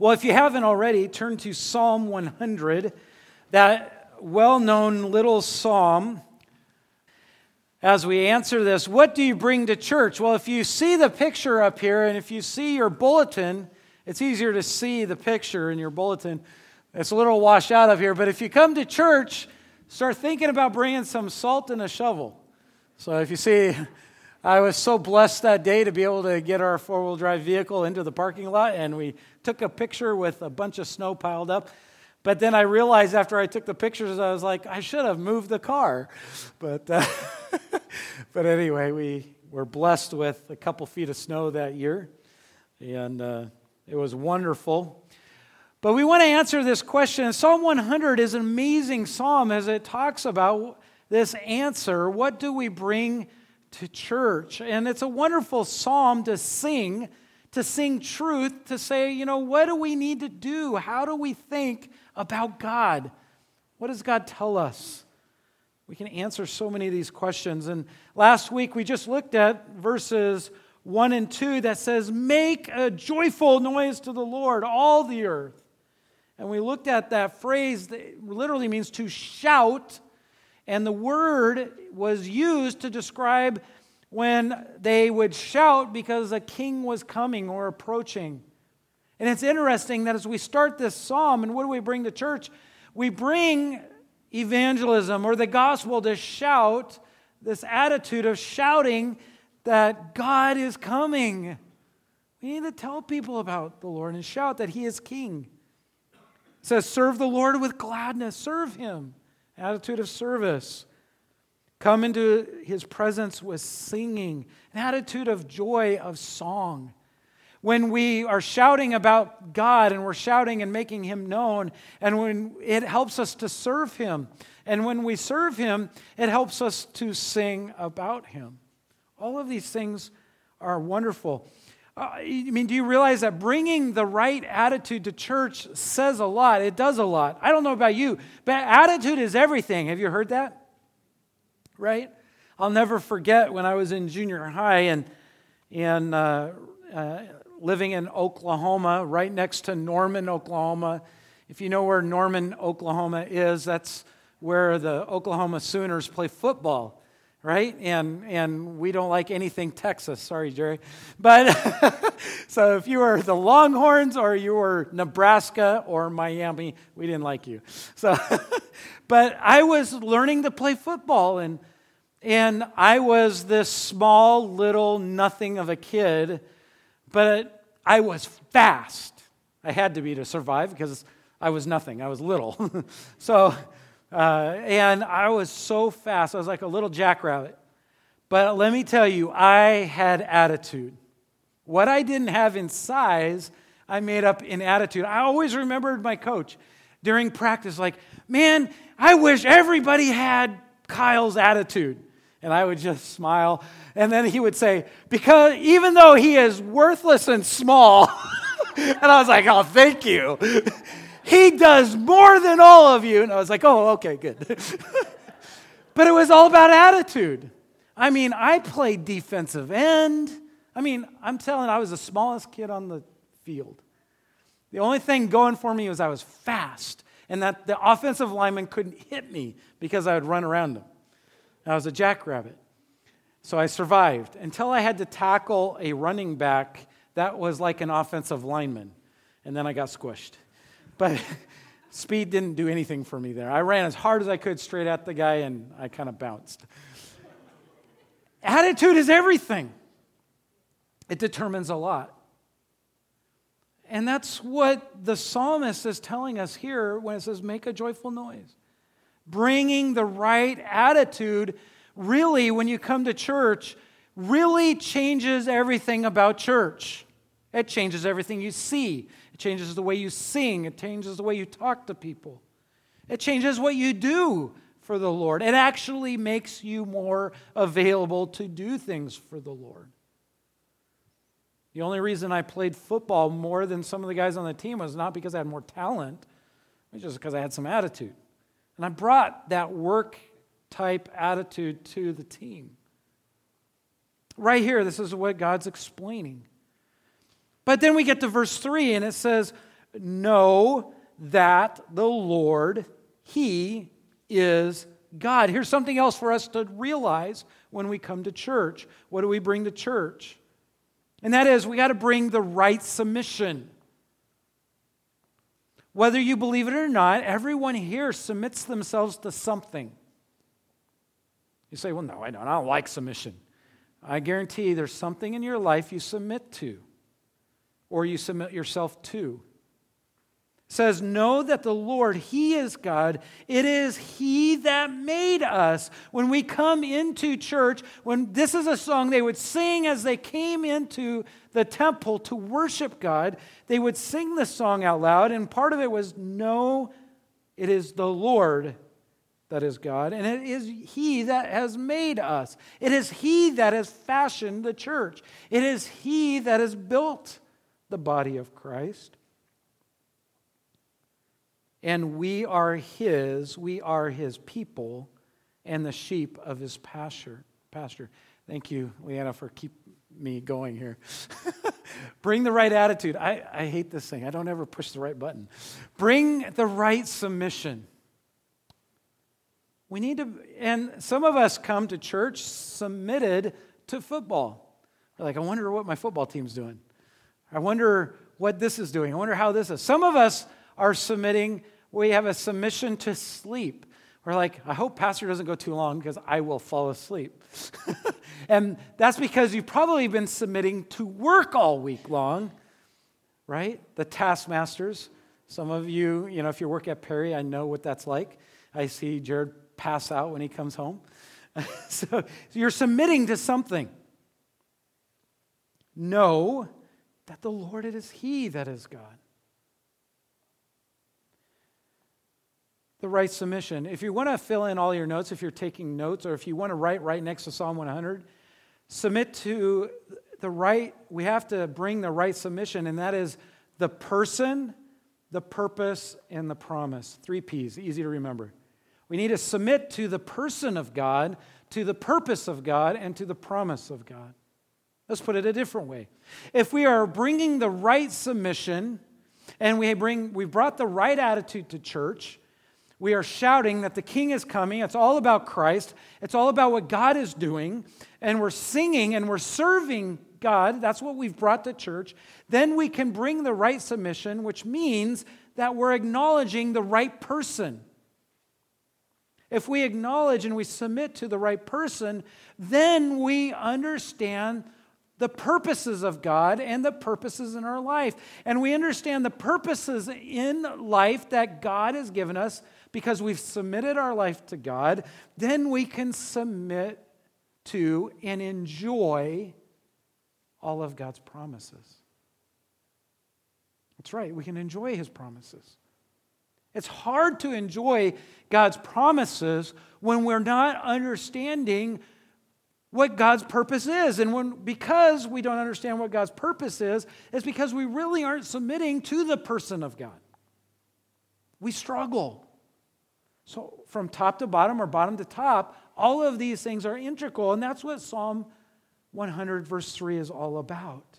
Well, if you haven't already, turn to Psalm 100, that well known little psalm. As we answer this, what do you bring to church? Well, if you see the picture up here and if you see your bulletin, it's easier to see the picture in your bulletin. It's a little washed out of here, but if you come to church, start thinking about bringing some salt and a shovel. So if you see, I was so blessed that day to be able to get our four wheel drive vehicle into the parking lot, and we took a picture with a bunch of snow piled up. But then I realized after I took the pictures, I was like, I should have moved the car. But, uh, but anyway, we were blessed with a couple feet of snow that year, and uh, it was wonderful. But we want to answer this question. Psalm 100 is an amazing psalm as it talks about this answer what do we bring to church? And it's a wonderful psalm to sing to sing truth, to say, you know, what do we need to do? How do we think about God? What does God tell us? We can answer so many of these questions. And last week we just looked at verses 1 and 2 that says, Make a joyful noise to the Lord, all the earth. And we looked at that phrase that literally means to shout. And the word was used to describe when they would shout because a king was coming or approaching. And it's interesting that as we start this psalm, and what do we bring to church? We bring evangelism or the gospel to shout, this attitude of shouting that God is coming. We need to tell people about the Lord and shout that He is King. It says, Serve the Lord with gladness, serve Him. Attitude of service. Come into his presence with singing, an attitude of joy, of song. When we are shouting about God and we're shouting and making him known, and when it helps us to serve him, and when we serve him, it helps us to sing about him. All of these things are wonderful. Uh, I mean, do you realize that bringing the right attitude to church says a lot? It does a lot. I don't know about you, but attitude is everything. Have you heard that? Right? I'll never forget when I was in junior high and, and uh, uh, living in Oklahoma, right next to Norman, Oklahoma. If you know where Norman, Oklahoma is, that's where the Oklahoma Sooners play football, right? And, and we don't like anything Texas. Sorry, Jerry. But so if you were the Longhorns or you were Nebraska or Miami, we didn't like you. So, but I was learning to play football and and I was this small, little, nothing of a kid, but I was fast. I had to be to survive because I was nothing. I was little. so, uh, and I was so fast. I was like a little jackrabbit. But let me tell you, I had attitude. What I didn't have in size, I made up in attitude. I always remembered my coach during practice, like, man, I wish everybody had Kyle's attitude. And I would just smile. And then he would say, Because even though he is worthless and small, and I was like, Oh, thank you. he does more than all of you. And I was like, Oh, okay, good. but it was all about attitude. I mean, I played defensive end. I mean, I'm telling I was the smallest kid on the field. The only thing going for me was I was fast and that the offensive lineman couldn't hit me because I would run around them. I was a jackrabbit. So I survived until I had to tackle a running back that was like an offensive lineman. And then I got squished. But speed didn't do anything for me there. I ran as hard as I could straight at the guy and I kind of bounced. Attitude is everything, it determines a lot. And that's what the psalmist is telling us here when it says, make a joyful noise bringing the right attitude, really, when you come to church, really changes everything about church. It changes everything you see, it changes the way you sing, it changes the way you talk to people, it changes what you do for the Lord. It actually makes you more available to do things for the Lord. The only reason I played football more than some of the guys on the team was not because I had more talent, it was just because I had some attitude. And I brought that work type attitude to the team. Right here, this is what God's explaining. But then we get to verse 3, and it says, know that the Lord, He is God. Here's something else for us to realize when we come to church. What do we bring to church? And that is, we got to bring the right submission. Whether you believe it or not, everyone here submits themselves to something. You say, well, no, I don't. I don't like submission. I guarantee there's something in your life you submit to or you submit yourself to says, Know that the Lord, He is God. It is He that made us. When we come into church, when this is a song they would sing as they came into the temple to worship God, they would sing this song out loud, and part of it was, Know it is the Lord that is God, and it is He that has made us. It is He that has fashioned the church. It is He that has built the body of Christ and we are his, we are his people, and the sheep of his pasture. pasture. Thank you, Leanna, for keep me going here. Bring the right attitude. I, I hate this thing. I don't ever push the right button. Bring the right submission. We need to, and some of us come to church submitted to football. We're like, I wonder what my football team's doing. I wonder what this is doing. I wonder how this is. Some of us are submitting, we have a submission to sleep. We're like, I hope Pastor doesn't go too long because I will fall asleep. and that's because you've probably been submitting to work all week long, right? The taskmasters. Some of you, you know, if you work at Perry, I know what that's like. I see Jared pass out when he comes home. so you're submitting to something. Know that the Lord, it is He that is God. The right submission. If you want to fill in all your notes, if you're taking notes, or if you want to write right next to Psalm 100, submit to the right, we have to bring the right submission, and that is the person, the purpose, and the promise. Three P's, easy to remember. We need to submit to the person of God, to the purpose of God, and to the promise of God. Let's put it a different way. If we are bringing the right submission, and we bring, we've brought the right attitude to church, we are shouting that the king is coming. It's all about Christ, it's all about what God is doing. And we're singing and we're serving God. That's what we've brought to church. Then we can bring the right submission, which means that we're acknowledging the right person. If we acknowledge and we submit to the right person, then we understand the purposes of God and the purposes in our life. And we understand the purposes in life that God has given us because we've submitted our life to God, then we can submit to and enjoy all of God's promises. That's right, we can enjoy His promises. It's hard to enjoy God's promises when we're not understanding what God's purpose is. And when, because we don't understand what God's purpose is, it's because we really aren't submitting to the person of God. We struggle. So, from top to bottom or bottom to top, all of these things are integral. And that's what Psalm 100, verse 3 is all about.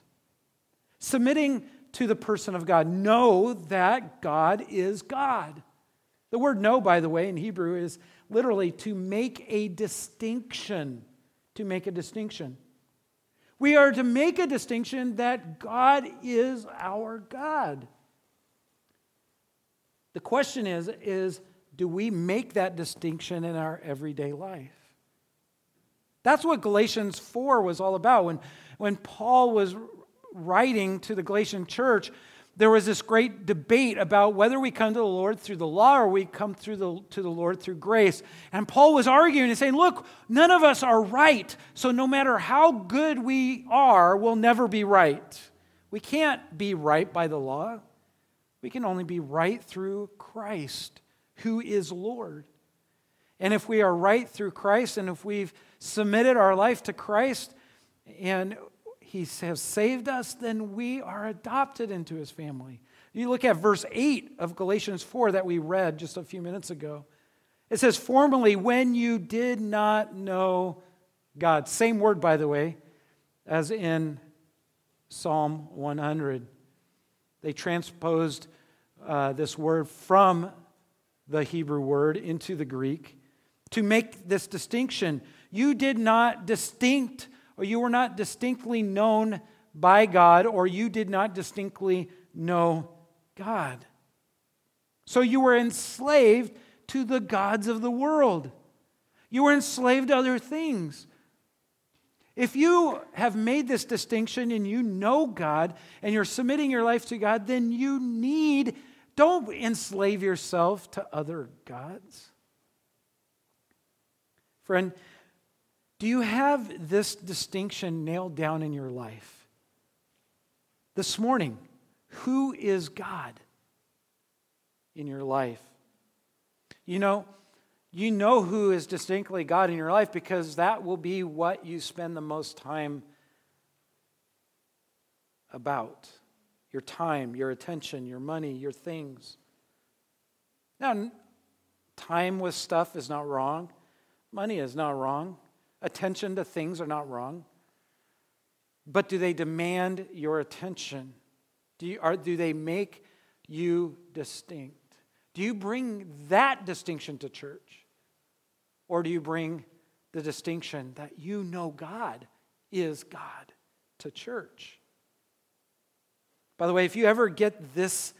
Submitting to the person of God. Know that God is God. The word know, by the way, in Hebrew is literally to make a distinction. To make a distinction. We are to make a distinction that God is our God. The question is, is do we make that distinction in our everyday life? That's what Galatians 4 was all about. When, when Paul was writing to the Galatian church, there was this great debate about whether we come to the Lord through the law or we come through the, to the Lord through grace. And Paul was arguing and saying, Look, none of us are right. So no matter how good we are, we'll never be right. We can't be right by the law. We can only be right through Christ who is Lord. And if we are right through Christ and if we've submitted our life to Christ and He has saved us, then we are adopted into His family. You look at verse 8 of Galatians 4 that we read just a few minutes ago. It says, Formerly, when you did not know God. Same word, by the way, as in Psalm 100. They transposed uh, this word from the Hebrew word into the Greek to make this distinction. You did not distinct, or you were not distinctly known by God, or you did not distinctly know God. So you were enslaved to the gods of the world. You were enslaved to other things. If you have made this distinction and you know God and you're submitting your life to God, then you need, don't enslave yourself to other gods. Friend, do you have this distinction nailed down in your life? This morning, who is God in your life? You know, you know who is distinctly God in your life because that will be what you spend the most time about your time, your attention, your money, your things. Now, time with stuff is not wrong, money is not wrong, attention to things are not wrong. But do they demand your attention? Do, you, are, do they make you distinct? Do you bring that distinction to church? Or do you bring the distinction that you know God is God to church? By the way, if you ever get this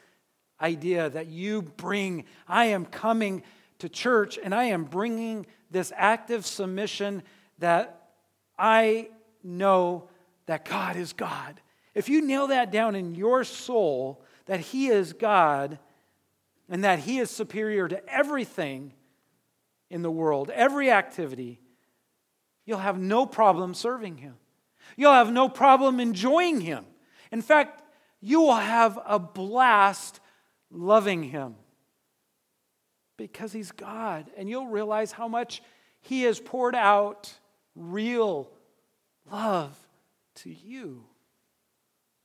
idea that you bring, I am coming to church and I am bringing this active submission that I know that God is God. If you nail that down in your soul, that He is God and that He is superior to everything in the world, every activity, you'll have no problem serving Him. You'll have no problem enjoying Him. In fact, you will have a blast loving Him because He's God. And you'll realize how much He has poured out real love to you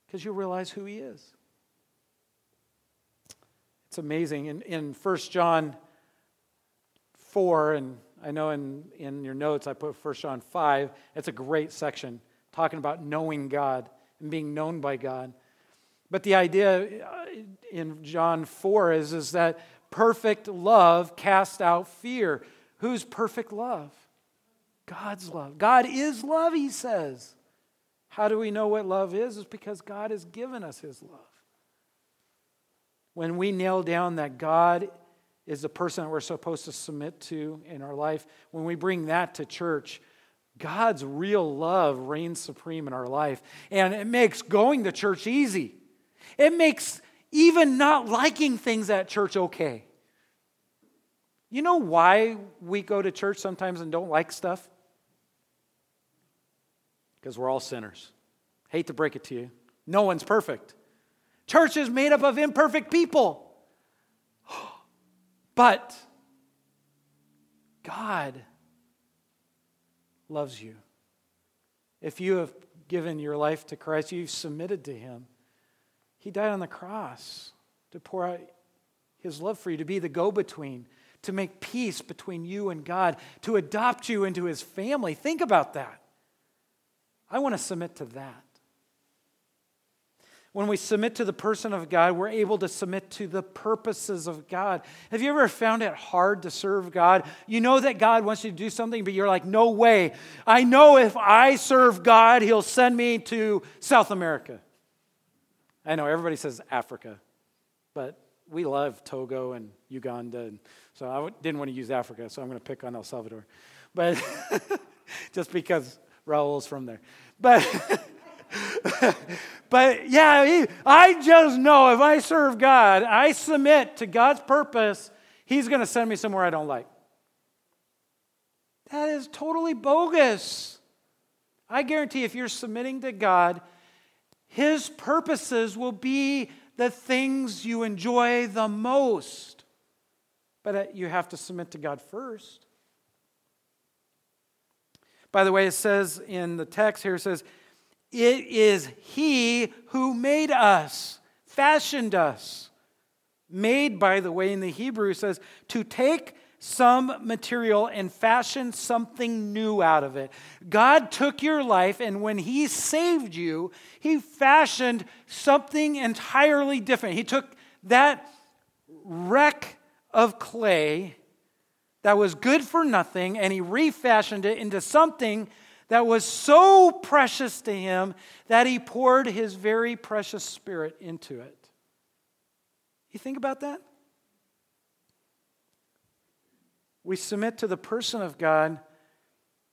because you'll realize who He is. It's amazing. In, in 1 John 4, and I know in, in your notes I put 1 John 5. It's a great section talking about knowing God and being known by God. But the idea uh, in John 4 is, is that perfect love casts out fear. Who's perfect love? God's love. God is love, he says. How do we know what love is? It's because God has given us his love. When we nail down that God is the person that we're supposed to submit to in our life, when we bring that to church, God's real love reigns supreme in our life. And it makes going to church easy. It makes even not liking things at church okay. You know why we go to church sometimes and don't like stuff? Because we're all sinners. Hate to break it to you. No one's perfect. Church is made up of imperfect people. But God loves you. If you have given your life to Christ, you've submitted to Him. He died on the cross to pour out His love for you, to be the go between, to make peace between you and God, to adopt you into His family. Think about that. I want to submit to that. When we submit to the person of God, we're able to submit to the purposes of God. Have you ever found it hard to serve God? You know that God wants you to do something, but you're like, no way. I know if I serve God, He'll send me to South America. I know everybody says Africa, but we love Togo and Uganda. And so I didn't want to use Africa, so I'm going to pick on El Salvador. But just because Raul's from there. But. but yeah, I just know if I serve God, I submit to God's purpose, He's going to send me somewhere I don't like. That is totally bogus. I guarantee if you're submitting to God, His purposes will be the things you enjoy the most. But uh, you have to submit to God first. By the way, it says in the text here, it says, it is He who made us, fashioned us. Made, by the way, in the Hebrew says to take some material and fashion something new out of it. God took your life, and when He saved you, He fashioned something entirely different. He took that wreck of clay that was good for nothing, and he refashioned it into something that was so precious to him that he poured his very precious spirit into it. You think about that? We submit to the person of God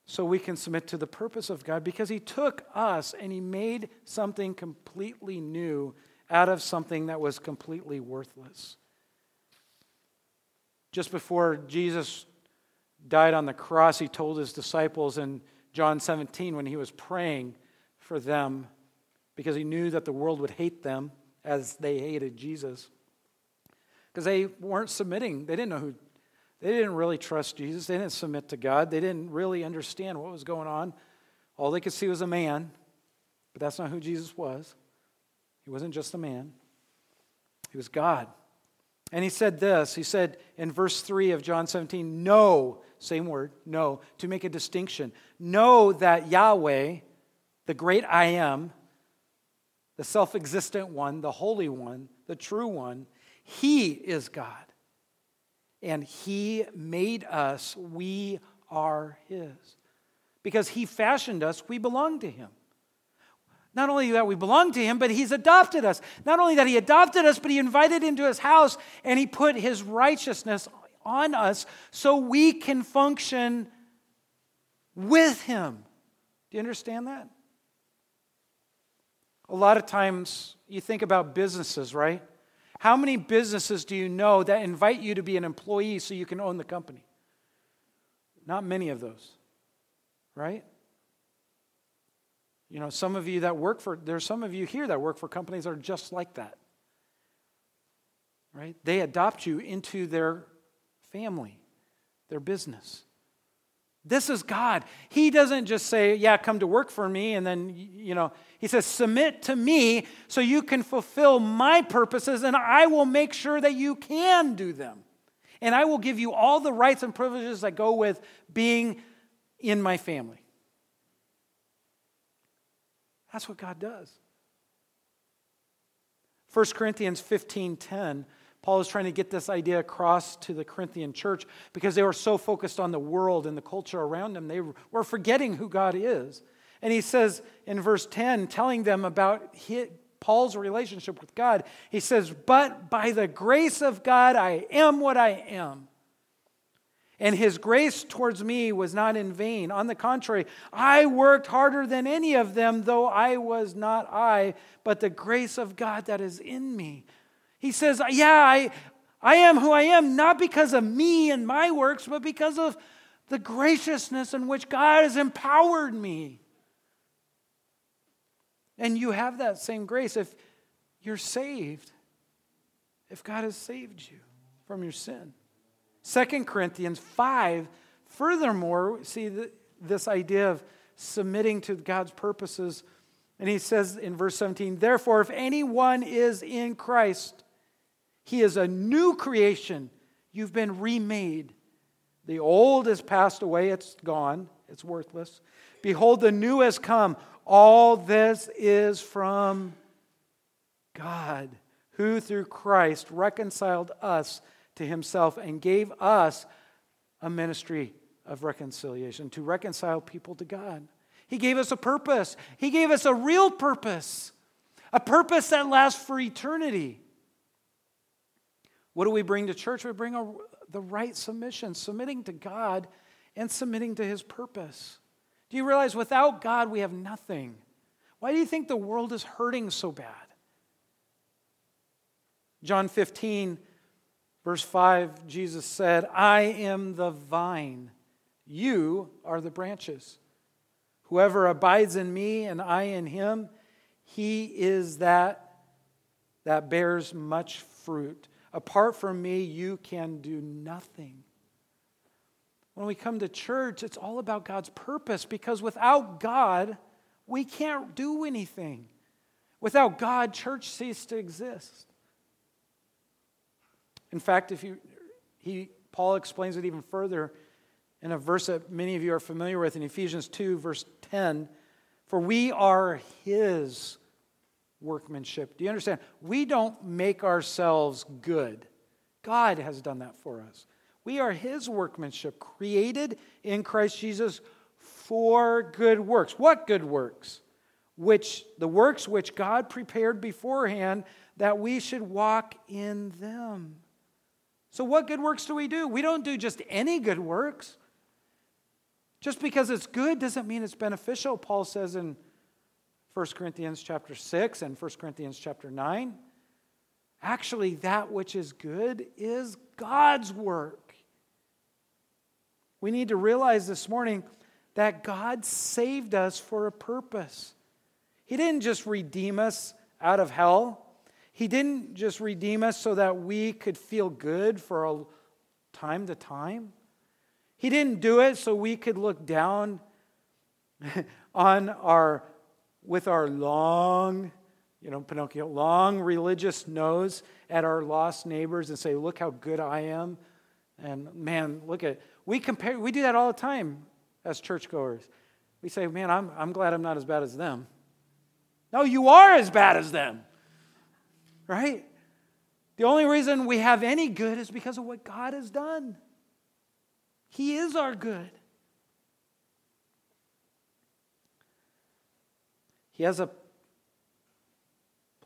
so we can submit to the purpose of God because he took us and he made something completely new out of something that was completely worthless. Just before Jesus died on the cross, he told his disciples in John 17 when he was praying for them because he knew that the world would hate them as they hated Jesus. Because they weren't submitting. They didn't know who, they didn't really trust Jesus. They didn't submit to God. They didn't really understand what was going on. All they could see was a man, but that's not who Jesus was. He wasn't just a man, he was God. And he said this He said in verse 3 of John 17, Know, same word, know, to make a distinction. Know that Yahweh, the great I am, the self existent one, the holy one, the true one, he is God. And he made us, we are his. Because he fashioned us, we belong to him. Not only that we belong to him, but he's adopted us. Not only that he adopted us, but he invited into his house and he put his righteousness on us so we can function with him. Do you understand that? A lot of times you think about businesses, right? How many businesses do you know that invite you to be an employee so you can own the company? Not many of those, right? You know, some of you that work for, there's some of you here that work for companies that are just like that. Right? They adopt you into their family, their business. This is God. He doesn't just say, Yeah, come to work for me, and then, you know, He says, Submit to me so you can fulfill my purposes, and I will make sure that you can do them. And I will give you all the rights and privileges that go with being in my family. That's what God does. 1 Corinthians 15:10 Paul is trying to get this idea across to the Corinthian church because they were so focused on the world and the culture around them, they were forgetting who God is. And he says in verse 10, telling them about his, Paul's relationship with God, he says, But by the grace of God, I am what I am. And his grace towards me was not in vain. On the contrary, I worked harder than any of them, though I was not I, but the grace of God that is in me. He says, Yeah, I, I am who I am, not because of me and my works, but because of the graciousness in which God has empowered me. And you have that same grace if you're saved, if God has saved you from your sin. 2 Corinthians 5, furthermore, see this idea of submitting to God's purposes. And he says in verse 17, Therefore, if anyone is in Christ, he is a new creation. You've been remade. The old has passed away, it's gone, it's worthless. Behold, the new has come. All this is from God, who through Christ reconciled us to himself and gave us a ministry of reconciliation to reconcile people to God. He gave us a purpose, He gave us a real purpose, a purpose that lasts for eternity. What do we bring to church? We bring a, the right submission, submitting to God and submitting to His purpose. Do you realize without God we have nothing? Why do you think the world is hurting so bad? John 15, Verse 5, Jesus said, I am the vine, you are the branches. Whoever abides in me and I in him, he is that that bears much fruit. Apart from me, you can do nothing. When we come to church, it's all about God's purpose because without God, we can't do anything. Without God, church ceases to exist. In fact, if you, he, Paul explains it even further in a verse that many of you are familiar with in Ephesians 2, verse 10. For we are his workmanship. Do you understand? We don't make ourselves good God has done that for us. We are His workmanship, created in Christ Jesus for good works. What good works? Which the works which God prepared beforehand that we should walk in them. So, what good works do we do? We don't do just any good works. Just because it's good doesn't mean it's beneficial. Paul says in 1 Corinthians chapter 6 and 1 Corinthians chapter 9. Actually, that which is good is God's work. We need to realize this morning that God saved us for a purpose. He didn't just redeem us out of hell, He didn't just redeem us so that we could feel good for a time to time. He didn't do it so we could look down on our with our long, you know, Pinocchio, long religious nose at our lost neighbors and say, look how good I am. And man, look at, we compare, we do that all the time as churchgoers. We say, man, I'm, I'm glad I'm not as bad as them. No, you are as bad as them, right? The only reason we have any good is because of what God has done. He is our good. He has a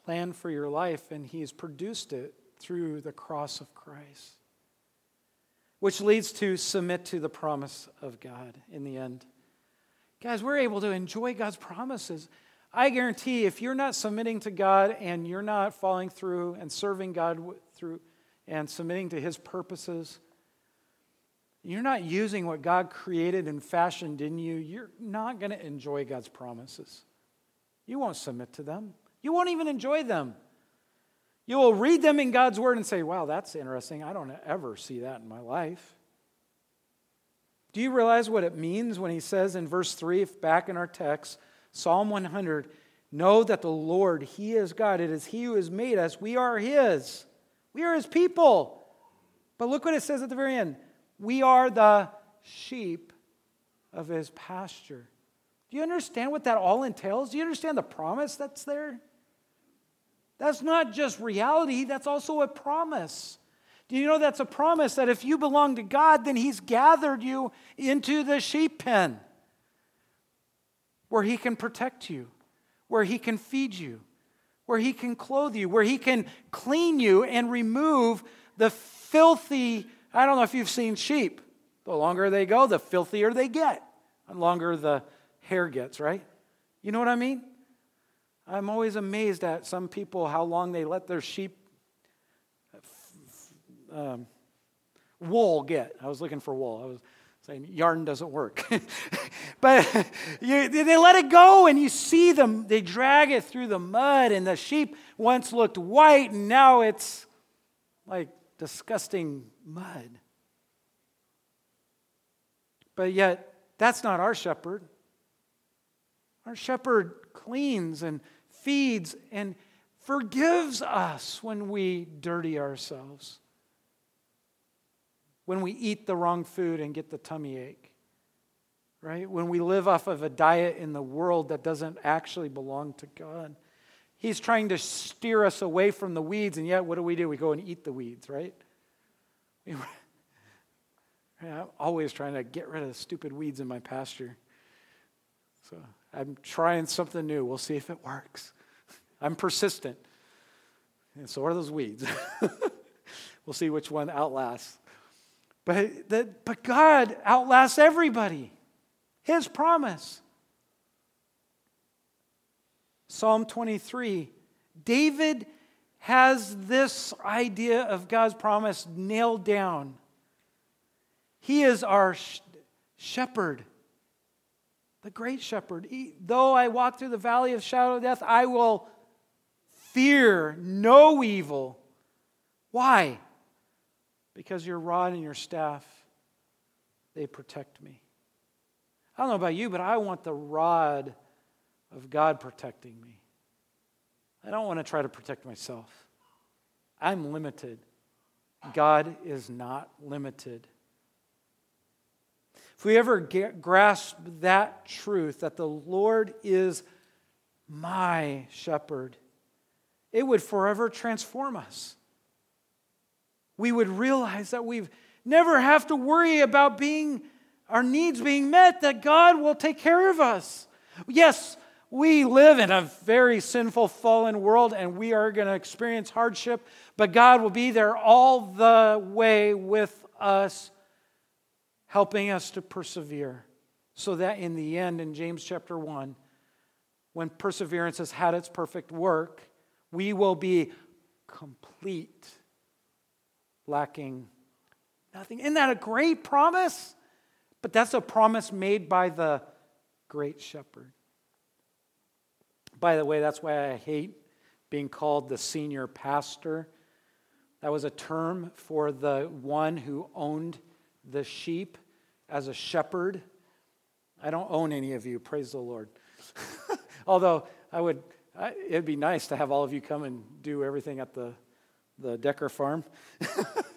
plan for your life, and He's produced it through the cross of Christ, which leads to submit to the promise of God in the end. Guys, we're able to enjoy God's promises. I guarantee if you're not submitting to God and you're not following through and serving God through and submitting to His purposes, you're not using what God created and fashioned in you, you're not going to enjoy God's promises. You won't submit to them. You won't even enjoy them. You will read them in God's word and say, wow, that's interesting. I don't ever see that in my life. Do you realize what it means when he says in verse 3, back in our text, Psalm 100, know that the Lord, He is God. It is He who has made us. We are His. We are His people. But look what it says at the very end we are the sheep of His pasture. Do you understand what that all entails? Do you understand the promise that's there? That's not just reality, that's also a promise. Do you know that's a promise that if you belong to God, then He's gathered you into the sheep pen where He can protect you, where He can feed you, where He can clothe you, where He can clean you and remove the filthy. I don't know if you've seen sheep. The longer they go, the filthier they get. The longer the hair gets, right? You know what I mean? I'm always amazed at some people how long they let their sheep um, wool get. I was looking for wool. I was saying yarn doesn't work. but you, they let it go and you see them, they drag it through the mud, and the sheep once looked white and now it's like disgusting mud. But yet, that's not our shepherd. Our shepherd cleans and feeds and forgives us when we dirty ourselves, when we eat the wrong food and get the tummy ache, right? When we live off of a diet in the world that doesn't actually belong to God. He's trying to steer us away from the weeds, and yet what do we do? We go and eat the weeds, right? I'm always trying to get rid of stupid weeds in my pasture. So I'm trying something new. We'll see if it works. I'm persistent. And so are those weeds. we'll see which one outlasts. But, that, but God outlasts everybody. His promise. Psalm 23. David has this idea of God's promise nailed down. He is our sh- shepherd the great shepherd. Though I walk through the valley of shadow of death, I will fear no evil. Why? Because your rod and your staff, they protect me. I don't know about you, but I want the rod of God protecting me. I don't want to try to protect myself. I'm limited. God is not limited. If we ever get, grasp that truth, that the Lord is my shepherd, it would forever transform us. we would realize that we've never have to worry about being our needs being met, that God will take care of us. Yes, we live in a very sinful, fallen world and we are going to experience hardship, but God will be there all the way with us, helping us to persevere. So that in the end, in James chapter 1, when perseverance has had its perfect work, we will be complete, lacking nothing. Isn't that a great promise? But that's a promise made by the great shepherd. By the way, that's why I hate being called the senior pastor. That was a term for the one who owned the sheep as a shepherd. I don't own any of you, praise the Lord. Although I would, it'd be nice to have all of you come and do everything at the, the Decker farm.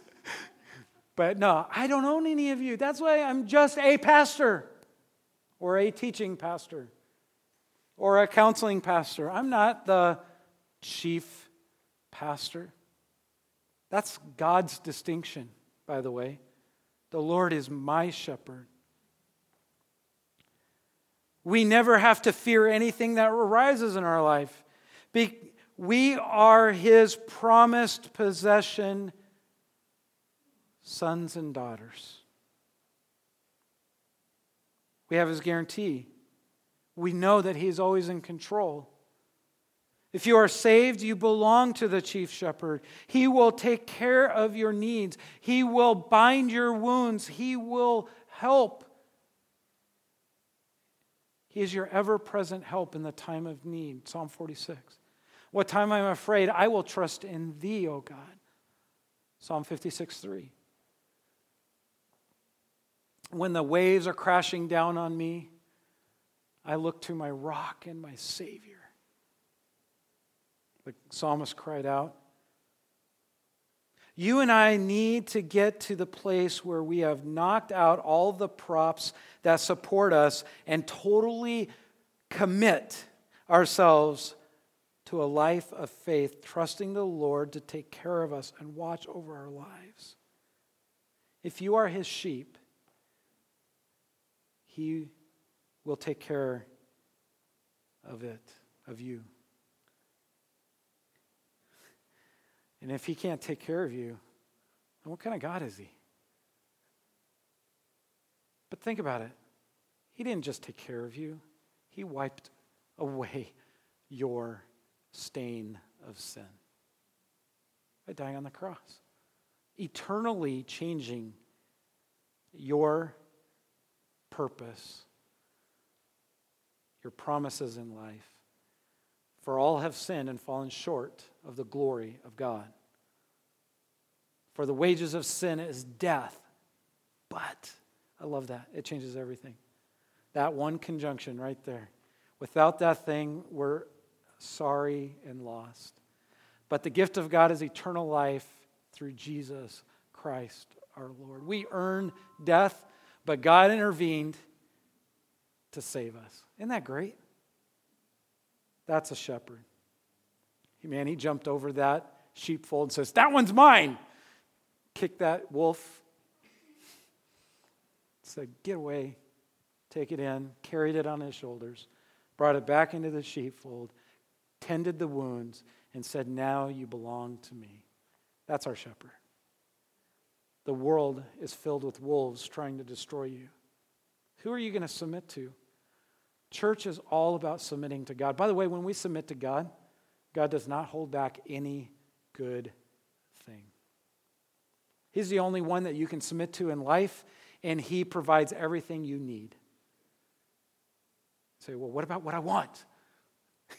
but no, I don't own any of you. That's why I'm just a pastor or a teaching pastor or a counseling pastor. I'm not the chief pastor. That's God's distinction, by the way. The Lord is my shepherd. We never have to fear anything that arises in our life. We are His promised possession, sons and daughters. We have His guarantee we know that He is always in control. If you are saved, you belong to the chief shepherd. He will take care of your needs, He will bind your wounds, He will help. He is your ever present help in the time of need. Psalm 46. What time I'm afraid, I will trust in thee, O God. Psalm 56 3. When the waves are crashing down on me, I look to my rock and my Savior. The psalmist cried out. You and I need to get to the place where we have knocked out all the props that support us and totally commit ourselves to a life of faith, trusting the Lord to take care of us and watch over our lives. If you are his sheep, he will take care of it, of you. And if he can't take care of you, what kind of God is he? But think about it. He didn't just take care of you, he wiped away your stain of sin by dying on the cross, eternally changing your purpose your promises in life. For all have sinned and fallen short of the glory of God. For the wages of sin is death. But, I love that. It changes everything. That one conjunction right there. Without that thing, we're sorry and lost. But the gift of God is eternal life through Jesus Christ our Lord. We earn death, but God intervened to save us. Isn't that great? That's a shepherd. Man, he jumped over that sheepfold and says, That one's mine. Kicked that wolf. Said, Get away. Take it in. Carried it on his shoulders. Brought it back into the sheepfold. Tended the wounds. And said, Now you belong to me. That's our shepherd. The world is filled with wolves trying to destroy you. Who are you going to submit to? Church is all about submitting to God. By the way, when we submit to God, God does not hold back any good thing. He's the only one that you can submit to in life, and He provides everything you need. Say, well, what about what I want?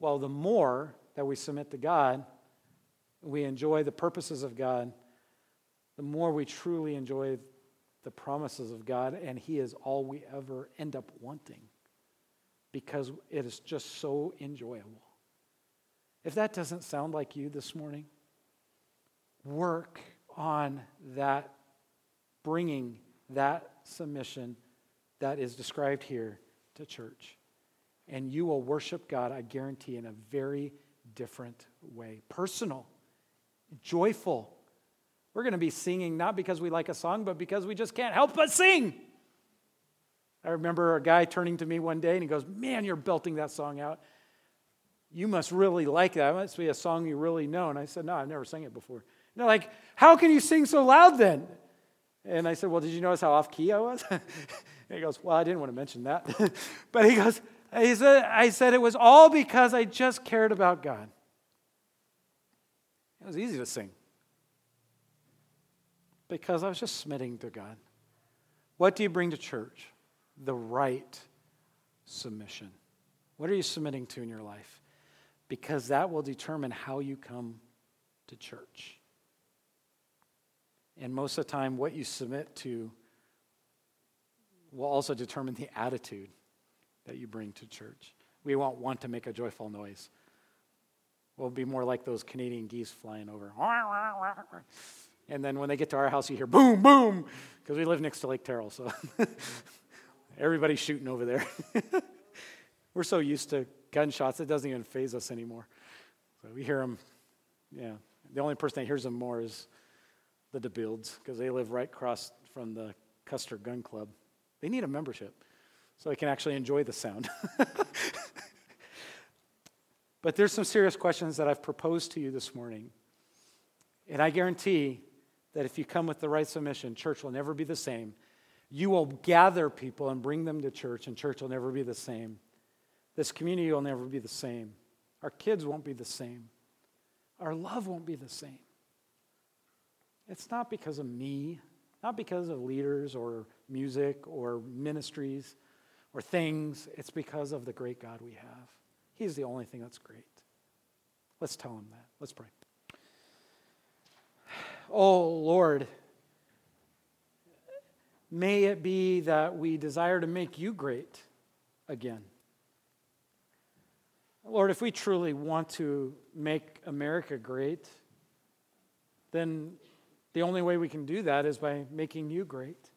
well, the more that we submit to God, we enjoy the purposes of God, the more we truly enjoy the promises of God, and He is all we ever end up wanting because it is just so enjoyable. If that doesn't sound like you this morning, work on that, bringing that submission that is described here to church. And you will worship God, I guarantee, in a very different way personal, joyful, We're going to be singing not because we like a song, but because we just can't help but sing. I remember a guy turning to me one day and he goes, Man, you're belting that song out. You must really like that. It must be a song you really know. And I said, No, I've never sung it before. And they're like, How can you sing so loud then? And I said, Well, did you notice how off key I was? and he goes, Well, I didn't want to mention that. but he goes, he said, I said, It was all because I just cared about God. It was easy to sing because I was just submitting to God. What do you bring to church? The right submission. What are you submitting to in your life? Because that will determine how you come to church. And most of the time, what you submit to will also determine the attitude that you bring to church. We won't want to make a joyful noise. We'll be more like those Canadian geese flying over. And then when they get to our house, you hear boom, boom, because we live next to Lake Terrell. So everybody's shooting over there. We're so used to gunshots, it doesn't even phase us anymore. So we hear them, yeah. The only person that hears them more is the DeBuilds, because they live right across from the Custer Gun Club. They need a membership so they can actually enjoy the sound. but there's some serious questions that I've proposed to you this morning. And I guarantee that if you come with the right submission, church will never be the same. You will gather people and bring them to church, and church will never be the same. This community will never be the same. Our kids won't be the same. Our love won't be the same. It's not because of me, not because of leaders or music or ministries or things. It's because of the great God we have. He's the only thing that's great. Let's tell him that. Let's pray. Oh, Lord, may it be that we desire to make you great again. Lord, if we truly want to make America great, then the only way we can do that is by making you great.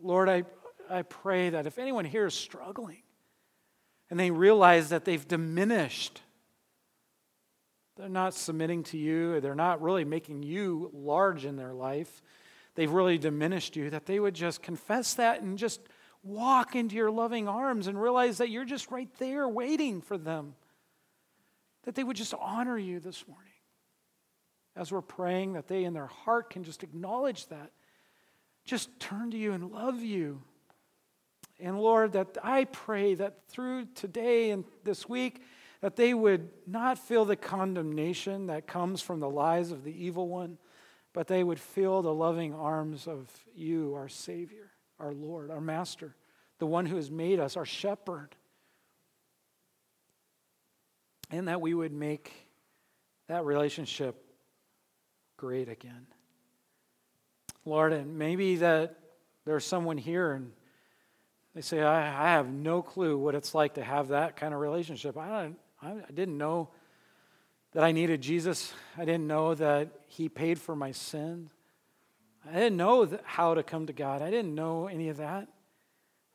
Lord, I, I pray that if anyone here is struggling and they realize that they've diminished they're not submitting to you, they're not really making you large in their life. They've really diminished you, that they would just confess that and just walk into your loving arms and realize that you're just right there waiting for them. That they would just honor you this morning. As we're praying, that they in their heart can just acknowledge that. Just turn to you and love you. And Lord, that I pray that through today and this week, that they would not feel the condemnation that comes from the lies of the evil one, but they would feel the loving arms of you, our Savior, our Lord, our Master, the one who has made us, our shepherd. And that we would make that relationship great again. Lord, and maybe that there's someone here and they say, I, I have no clue what it's like to have that kind of relationship. I don't, I, I didn't know that I needed Jesus. I didn't know that He paid for my sin. I didn't know how to come to God. I didn't know any of that.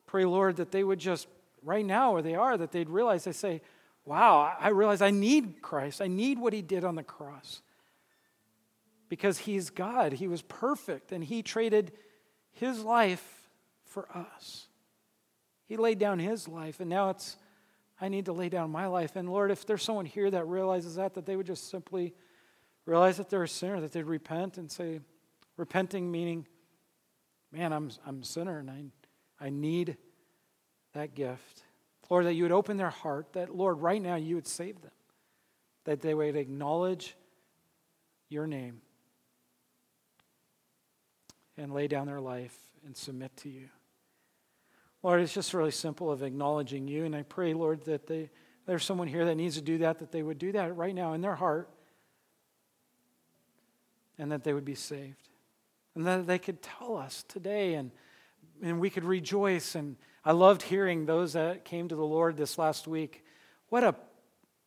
Pray, Lord, that they would just, right now where they are, that they'd realize, they say, wow, I realize I need Christ. I need what He did on the cross. Because He's God. He was perfect, and He traded His life for us. He laid down His life, and now it's I need to lay down my life. And Lord, if there's someone here that realizes that, that they would just simply realize that they're a sinner, that they'd repent and say, repenting meaning, man, I'm, I'm a sinner and I, I need that gift. Lord, that you would open their heart, that, Lord, right now you would save them, that they would acknowledge your name and lay down their life and submit to you. Lord, it's just really simple of acknowledging you. And I pray, Lord, that they, there's someone here that needs to do that, that they would do that right now in their heart and that they would be saved. And that they could tell us today and, and we could rejoice. And I loved hearing those that came to the Lord this last week. What a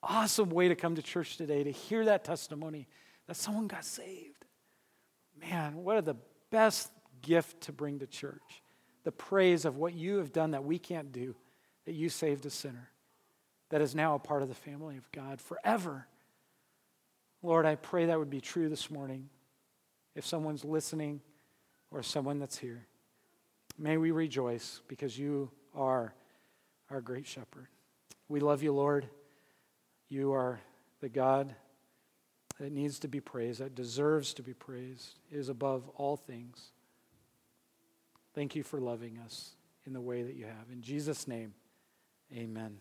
awesome way to come to church today to hear that testimony that someone got saved. Man, what a the best gift to bring to church the praise of what you have done that we can't do, that you saved a sinner that is now a part of the family of God forever. Lord, I pray that would be true this morning. if someone's listening or someone that's here. May we rejoice because you are our great shepherd. We love you, Lord. You are the God that needs to be praised, that deserves to be praised, is above all things. Thank you for loving us in the way that you have. In Jesus' name, amen.